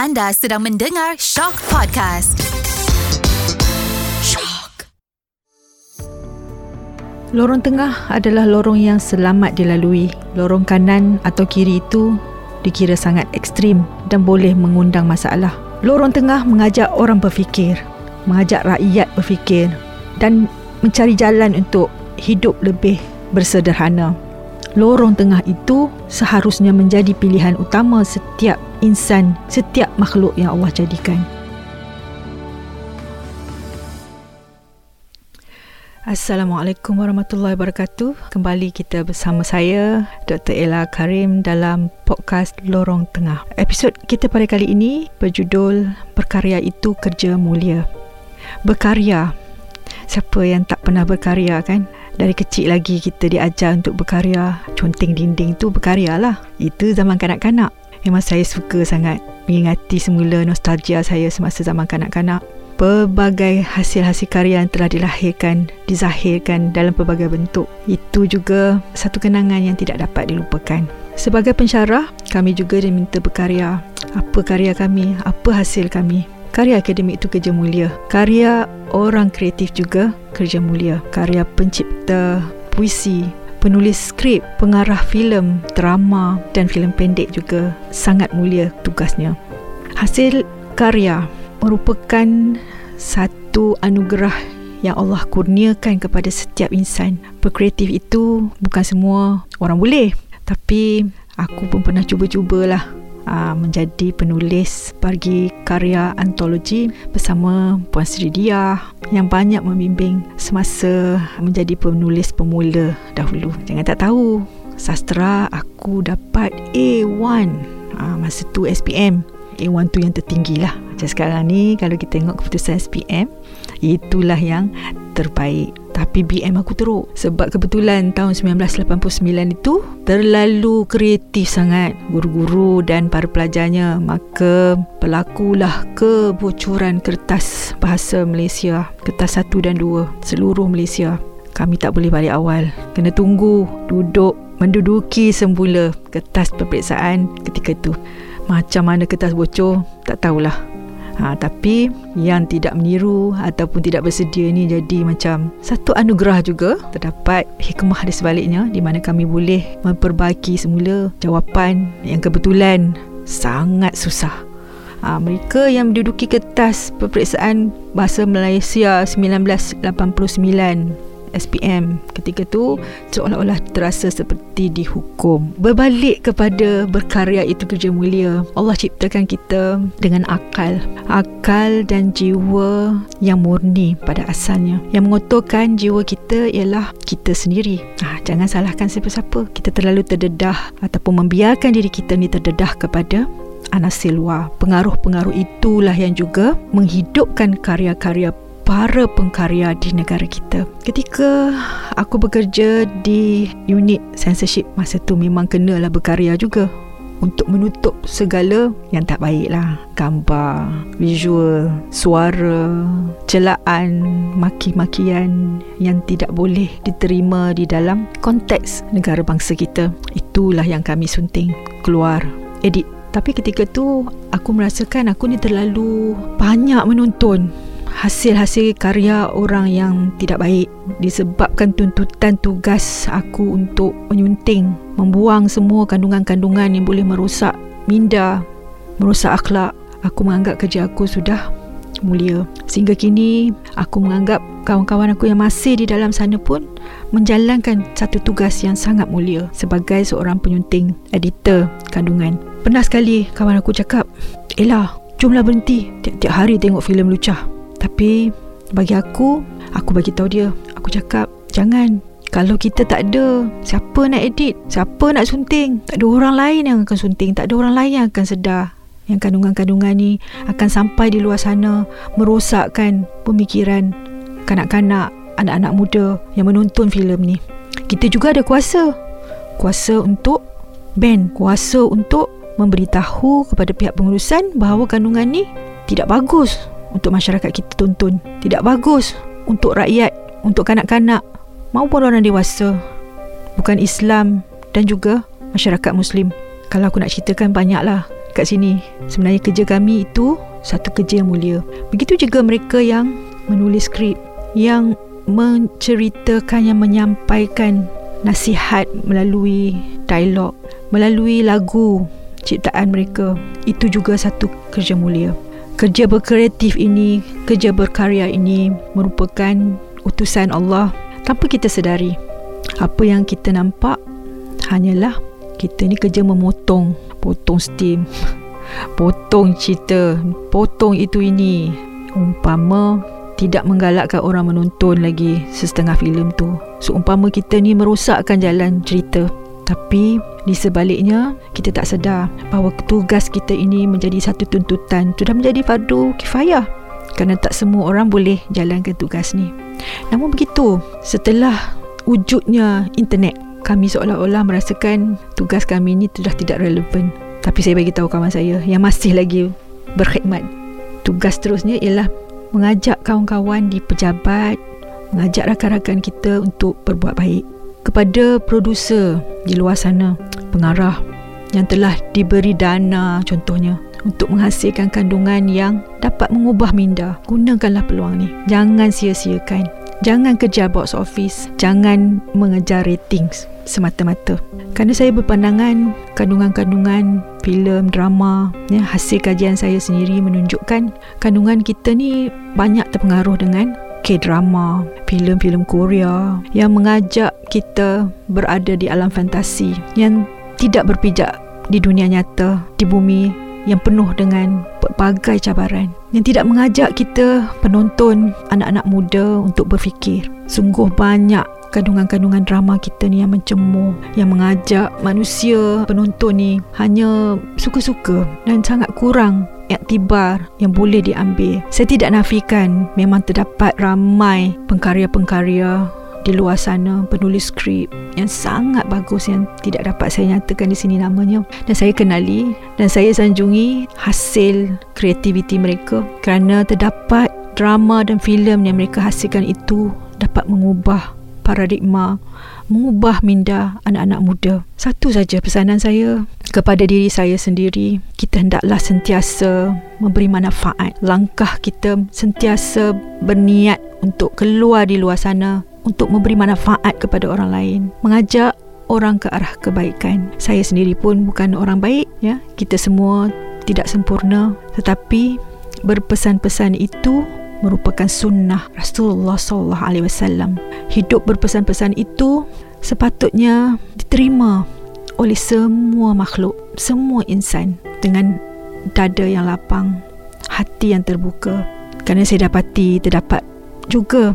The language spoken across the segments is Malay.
Anda sedang mendengar Shock Podcast. Shock. Lorong tengah adalah lorong yang selamat dilalui. Lorong kanan atau kiri itu dikira sangat ekstrim dan boleh mengundang masalah. Lorong tengah mengajak orang berfikir, mengajak rakyat berfikir dan mencari jalan untuk hidup lebih bersederhana. Lorong tengah itu seharusnya menjadi pilihan utama setiap insan, setiap makhluk yang Allah jadikan. Assalamualaikum warahmatullahi wabarakatuh. Kembali kita bersama saya Dr. Ella Karim dalam podcast Lorong Tengah. Episod kita pada kali ini berjudul Berkarya itu kerja mulia. Berkarya. Siapa yang tak pernah berkarya kan? dari kecil lagi kita diajar untuk berkarya conteng dinding tu berkarya lah itu zaman kanak-kanak memang saya suka sangat mengingati semula nostalgia saya semasa zaman kanak-kanak. Pelbagai hasil-hasil karya yang telah dilahirkan dizahirkan dalam pelbagai bentuk. Itu juga satu kenangan yang tidak dapat dilupakan. Sebagai pensyarah kami juga diminta berkarya. Apa karya kami? Apa hasil kami? Karya akademik itu kerja mulia. Karya orang kreatif juga kerja mulia. Karya pencipta puisi, penulis skrip, pengarah filem, drama dan filem pendek juga sangat mulia tugasnya. Hasil karya merupakan satu anugerah yang Allah kurniakan kepada setiap insan. Berkreatif itu bukan semua orang boleh. Tapi aku pun pernah cuba-cubalah uh, menjadi penulis bagi karya antologi bersama Puan Sri Dia yang banyak membimbing semasa menjadi penulis pemula dahulu. Jangan tak tahu, sastra aku dapat A1 uh, masa tu SPM. A1 tu yang tertinggi lah. Macam sekarang ni kalau kita tengok keputusan SPM, itulah yang terbaik. Tapi BM aku teruk. Sebab kebetulan tahun 1989 itu terlalu kreatif sangat. Guru-guru dan para pelajarnya. Maka berlakulah kebocoran kertas bahasa Malaysia. Kertas 1 dan 2 seluruh Malaysia. Kami tak boleh balik awal. Kena tunggu duduk menduduki semula kertas peperiksaan ketika itu. Macam mana kertas bocor tak tahulah Ha, tapi yang tidak meniru ataupun tidak bersedia ni jadi macam satu anugerah juga terdapat hikmah di sebaliknya di mana kami boleh memperbaiki semula jawapan yang kebetulan sangat susah. Ha, mereka yang menduduki kertas peperiksaan bahasa Malaysia 1989 SPM ketika tu seolah-olah terasa seperti dihukum. Berbalik kepada berkarya itu kerja mulia Allah ciptakan kita dengan akal. Akal dan jiwa yang murni pada asalnya. Yang mengotorkan jiwa kita ialah kita sendiri. Ha, jangan salahkan siapa-siapa. Kita terlalu terdedah ataupun membiarkan diri kita ni terdedah kepada anasir luar pengaruh-pengaruh itulah yang juga menghidupkan karya-karya para pengkarya di negara kita. Ketika aku bekerja di unit censorship masa tu memang kenalah berkarya juga untuk menutup segala yang tak baik lah. Gambar, visual, suara, celaan, maki-makian yang tidak boleh diterima di dalam konteks negara bangsa kita. Itulah yang kami sunting keluar edit. Tapi ketika tu aku merasakan aku ni terlalu banyak menonton hasil-hasil karya orang yang tidak baik disebabkan tuntutan tugas aku untuk menyunting, membuang semua kandungan-kandungan yang boleh merosak minda, merosak akhlak. Aku menganggap kerja aku sudah mulia. Sehingga kini aku menganggap kawan-kawan aku yang masih di dalam sana pun menjalankan satu tugas yang sangat mulia sebagai seorang penyunting editor kandungan. Pernah sekali kawan aku cakap, Ella, jomlah berhenti tiap-tiap hari tengok filem lucah. Tapi bagi aku, aku bagi tahu dia, aku cakap, jangan. Kalau kita tak ada, siapa nak edit? Siapa nak sunting? Tak ada orang lain yang akan sunting, tak ada orang lain yang akan sedar yang kandungan-kandungan ni akan sampai di luar sana merosakkan pemikiran kanak-kanak, anak-anak muda yang menonton filem ni. Kita juga ada kuasa. Kuasa untuk ban, kuasa untuk memberitahu kepada pihak pengurusan bahawa kandungan ni tidak bagus untuk masyarakat kita tonton. Tidak bagus untuk rakyat, untuk kanak-kanak maupun orang dewasa. Bukan Islam dan juga masyarakat Muslim. Kalau aku nak ceritakan banyaklah kat sini. Sebenarnya kerja kami itu satu kerja yang mulia. Begitu juga mereka yang menulis skrip, yang menceritakan, yang menyampaikan nasihat melalui dialog, melalui lagu ciptaan mereka. Itu juga satu kerja mulia. Kerja berkreatif ini, kerja berkarya ini merupakan utusan Allah tanpa kita sedari. Apa yang kita nampak hanyalah kita ni kerja memotong, potong steam, potong cerita, potong itu ini. Umpama tidak menggalakkan orang menonton lagi setengah filem tu. Seumpama kita ni merosakkan jalan cerita. Tapi di sebaliknya kita tak sedar bahawa tugas kita ini menjadi satu tuntutan sudah menjadi fardu kifayah kerana tak semua orang boleh jalankan tugas ni. Namun begitu, setelah wujudnya internet, kami seolah-olah merasakan tugas kami ini sudah tidak relevan. Tapi saya bagi tahu kawan saya yang masih lagi berkhidmat. Tugas terusnya ialah mengajak kawan-kawan di pejabat, mengajak rakan-rakan kita untuk berbuat baik kepada produser di luar sana, pengarah yang telah diberi dana contohnya untuk menghasilkan kandungan yang dapat mengubah minda. Gunakanlah peluang ni. Jangan sia-siakan. Jangan kejar box office. Jangan mengejar ratings semata-mata. Kerana saya berpandangan kandungan-kandungan filem, drama, ya, hasil kajian saya sendiri menunjukkan kandungan kita ni banyak terpengaruh dengan K-drama, filem-filem Korea yang mengajak kita berada di alam fantasi yang tidak berpijak di dunia nyata, di bumi yang penuh dengan pelbagai cabaran yang tidak mengajak kita penonton anak-anak muda untuk berfikir. Sungguh banyak kandungan-kandungan drama kita ni yang mencemur yang mengajak manusia penonton ni hanya suka-suka dan sangat kurang iktibar yang boleh diambil. Saya tidak nafikan memang terdapat ramai pengkarya-pengkarya di luar sana penulis skrip yang sangat bagus yang tidak dapat saya nyatakan di sini namanya dan saya kenali dan saya sanjungi hasil kreativiti mereka kerana terdapat drama dan filem yang mereka hasilkan itu dapat mengubah paradigma mengubah minda anak-anak muda. Satu saja pesanan saya kepada diri saya sendiri, kita hendaklah sentiasa memberi manfaat. Langkah kita sentiasa berniat untuk keluar di luar sana untuk memberi manfaat kepada orang lain, mengajak orang ke arah kebaikan. Saya sendiri pun bukan orang baik, ya. Kita semua tidak sempurna, tetapi berpesan-pesan itu merupakan sunnah Rasulullah sallallahu alaihi wasallam. Hidup berpesan-pesan itu sepatutnya diterima oleh semua makhluk, semua insan dengan dada yang lapang, hati yang terbuka. Kerana saya dapati terdapat juga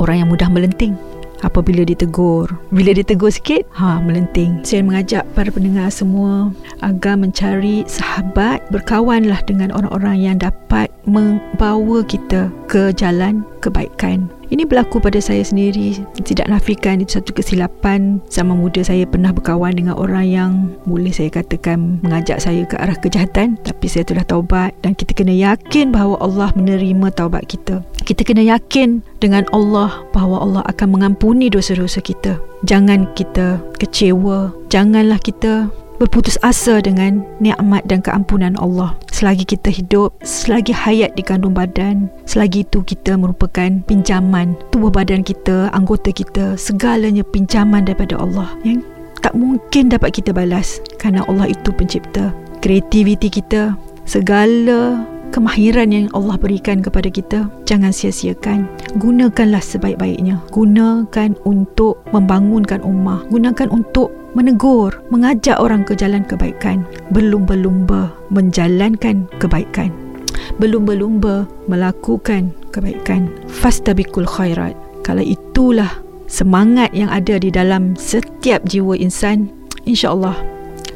orang yang mudah melenting apabila ditegur. Bila ditegur sikit, ha melenting. Saya mengajak para pendengar semua agar mencari sahabat, berkawanlah dengan orang-orang yang dapat membawa kita ke jalan kebaikan. Ini berlaku pada saya sendiri. Tidak nafikan itu satu kesilapan. Zaman muda saya pernah berkawan dengan orang yang boleh saya katakan mengajak saya ke arah kejahatan. Tapi saya telah taubat dan kita kena yakin bahawa Allah menerima taubat kita. Kita kena yakin dengan Allah bahawa Allah akan mengampuni dosa-dosa kita. Jangan kita kecewa. Janganlah kita berputus asa dengan nikmat dan keampunan Allah. Selagi kita hidup, selagi hayat di kandung badan, selagi itu kita merupakan pinjaman tubuh badan kita, anggota kita, segalanya pinjaman daripada Allah yang tak mungkin dapat kita balas kerana Allah itu pencipta. Kreativiti kita, segala kemahiran yang Allah berikan kepada kita jangan sia-siakan gunakanlah sebaik-baiknya gunakan untuk membangunkan ummah gunakan untuk menegur mengajak orang ke jalan kebaikan. Berlumba-lumba menjalankan kebaikan. Berlumba-lumba melakukan kebaikan. Fastabikul khairat. Kalau itulah semangat yang ada di dalam setiap jiwa insan insya-Allah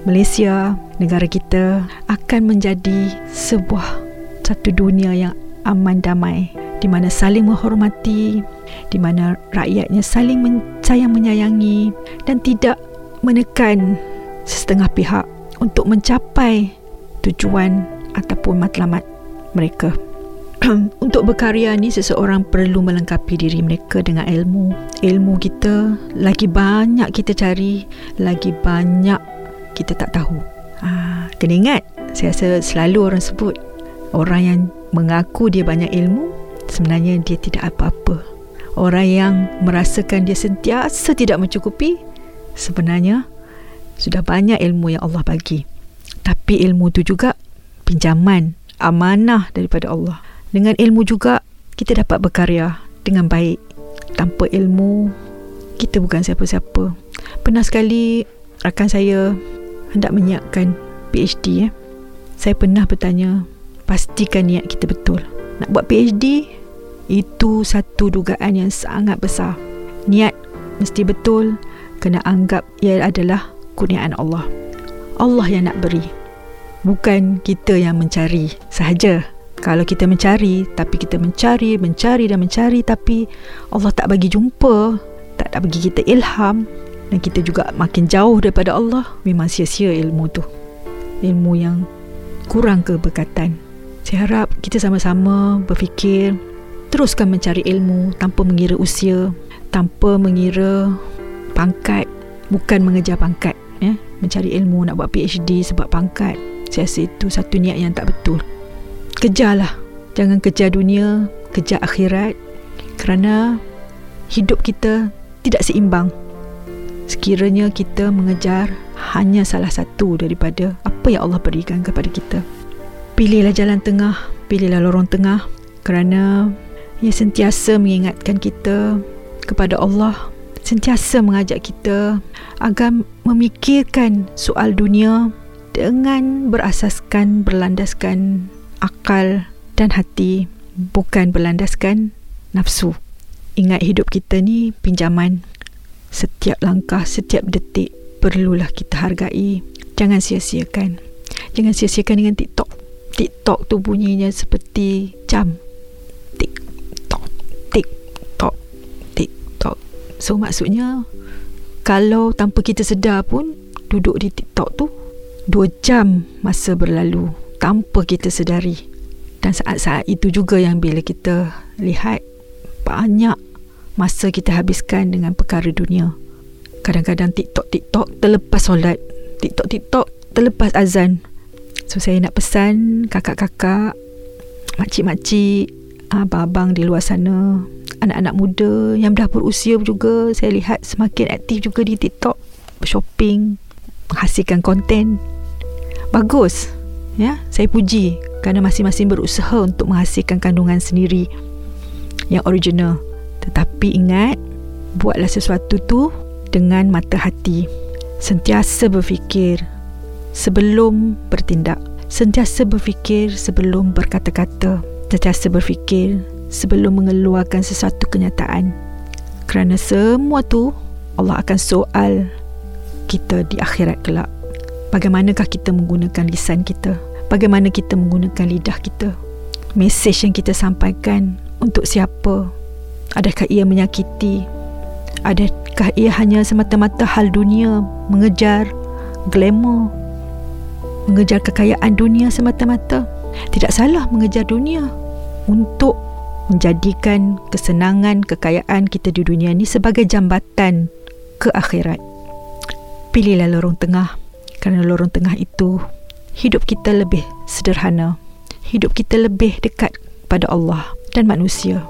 Malaysia negara kita akan menjadi sebuah satu dunia yang aman damai di mana saling menghormati di mana rakyatnya saling sayang menyayangi dan tidak menekan setengah pihak untuk mencapai tujuan ataupun matlamat mereka. Untuk berkarya ni seseorang perlu melengkapi diri mereka dengan ilmu. Ilmu kita lagi banyak kita cari lagi banyak kita tak tahu. Ha, kena ingat Saya rasa selalu orang sebut orang yang mengaku dia banyak ilmu sebenarnya dia tidak apa-apa. Orang yang merasakan dia sentiasa tidak mencukupi sebenarnya sudah banyak ilmu yang Allah bagi. Tapi ilmu tu juga pinjaman, amanah daripada Allah. Dengan ilmu juga kita dapat berkarya dengan baik. Tanpa ilmu kita bukan siapa-siapa. Pernah sekali rakan saya hendak menyiapkan PhD eh. Saya pernah bertanya, pastikan niat kita betul. Nak buat PhD itu satu dugaan yang sangat besar. Niat mesti betul, kena anggap ia adalah kurniaan Allah. Allah yang nak beri. Bukan kita yang mencari sahaja. Kalau kita mencari, tapi kita mencari, mencari dan mencari tapi Allah tak bagi jumpa, tak tak bagi kita ilham dan kita juga makin jauh daripada Allah, memang sia-sia ilmu tu. Ilmu yang kurang keberkatan. Saya harap kita sama-sama berfikir teruskan mencari ilmu tanpa mengira usia, tanpa mengira pangkat, bukan mengejar pangkat. Ya? Mencari ilmu nak buat PhD sebab pangkat. Saya rasa itu satu niat yang tak betul. Kejarlah. Jangan kejar dunia, kejar akhirat. Kerana hidup kita tidak seimbang. Sekiranya kita mengejar hanya salah satu daripada apa yang Allah berikan kepada kita. Pilihlah jalan tengah, pilihlah lorong tengah kerana ia sentiasa mengingatkan kita kepada Allah sentiasa mengajak kita agar memikirkan soal dunia dengan berasaskan berlandaskan akal dan hati bukan berlandaskan nafsu. Ingat hidup kita ni pinjaman. Setiap langkah setiap detik perlulah kita hargai. Jangan sia-siakan. Jangan sia-siakan dengan TikTok. TikTok tu bunyinya seperti jam So maksudnya Kalau tanpa kita sedar pun Duduk di TikTok tu Dua jam masa berlalu Tanpa kita sedari. Dan saat-saat itu juga yang bila kita Lihat Banyak Masa kita habiskan dengan perkara dunia. Kadang-kadang TikTok-TikTok Terlepas solat. TikTok-TikTok Terlepas azan. So saya nak pesan Kakak-kakak Makcik-makcik Abang-abang di luar sana anak-anak muda yang dah berusia juga saya lihat semakin aktif juga di TikTok shopping menghasilkan konten bagus ya. Saya puji kerana masing-masing berusaha untuk menghasilkan kandungan sendiri yang original. Tetapi ingat buatlah sesuatu tu dengan mata hati. Sentiasa berfikir sebelum bertindak. Sentiasa berfikir sebelum berkata-kata. Sentiasa berfikir sebelum mengeluarkan sesuatu kenyataan. Kerana semua tu Allah akan soal kita di akhirat kelak. Bagaimanakah kita menggunakan lisan kita? Bagaimana kita menggunakan lidah kita? Mesej yang kita sampaikan untuk siapa? Adakah ia menyakiti? Adakah ia hanya semata-mata hal dunia mengejar glamour? Mengejar kekayaan dunia semata-mata? Tidak salah mengejar dunia untuk menjadikan kesenangan, kekayaan kita di dunia ini sebagai jambatan ke akhirat. Pilihlah lorong tengah kerana lorong tengah itu hidup kita lebih sederhana. Hidup kita lebih dekat pada Allah dan manusia.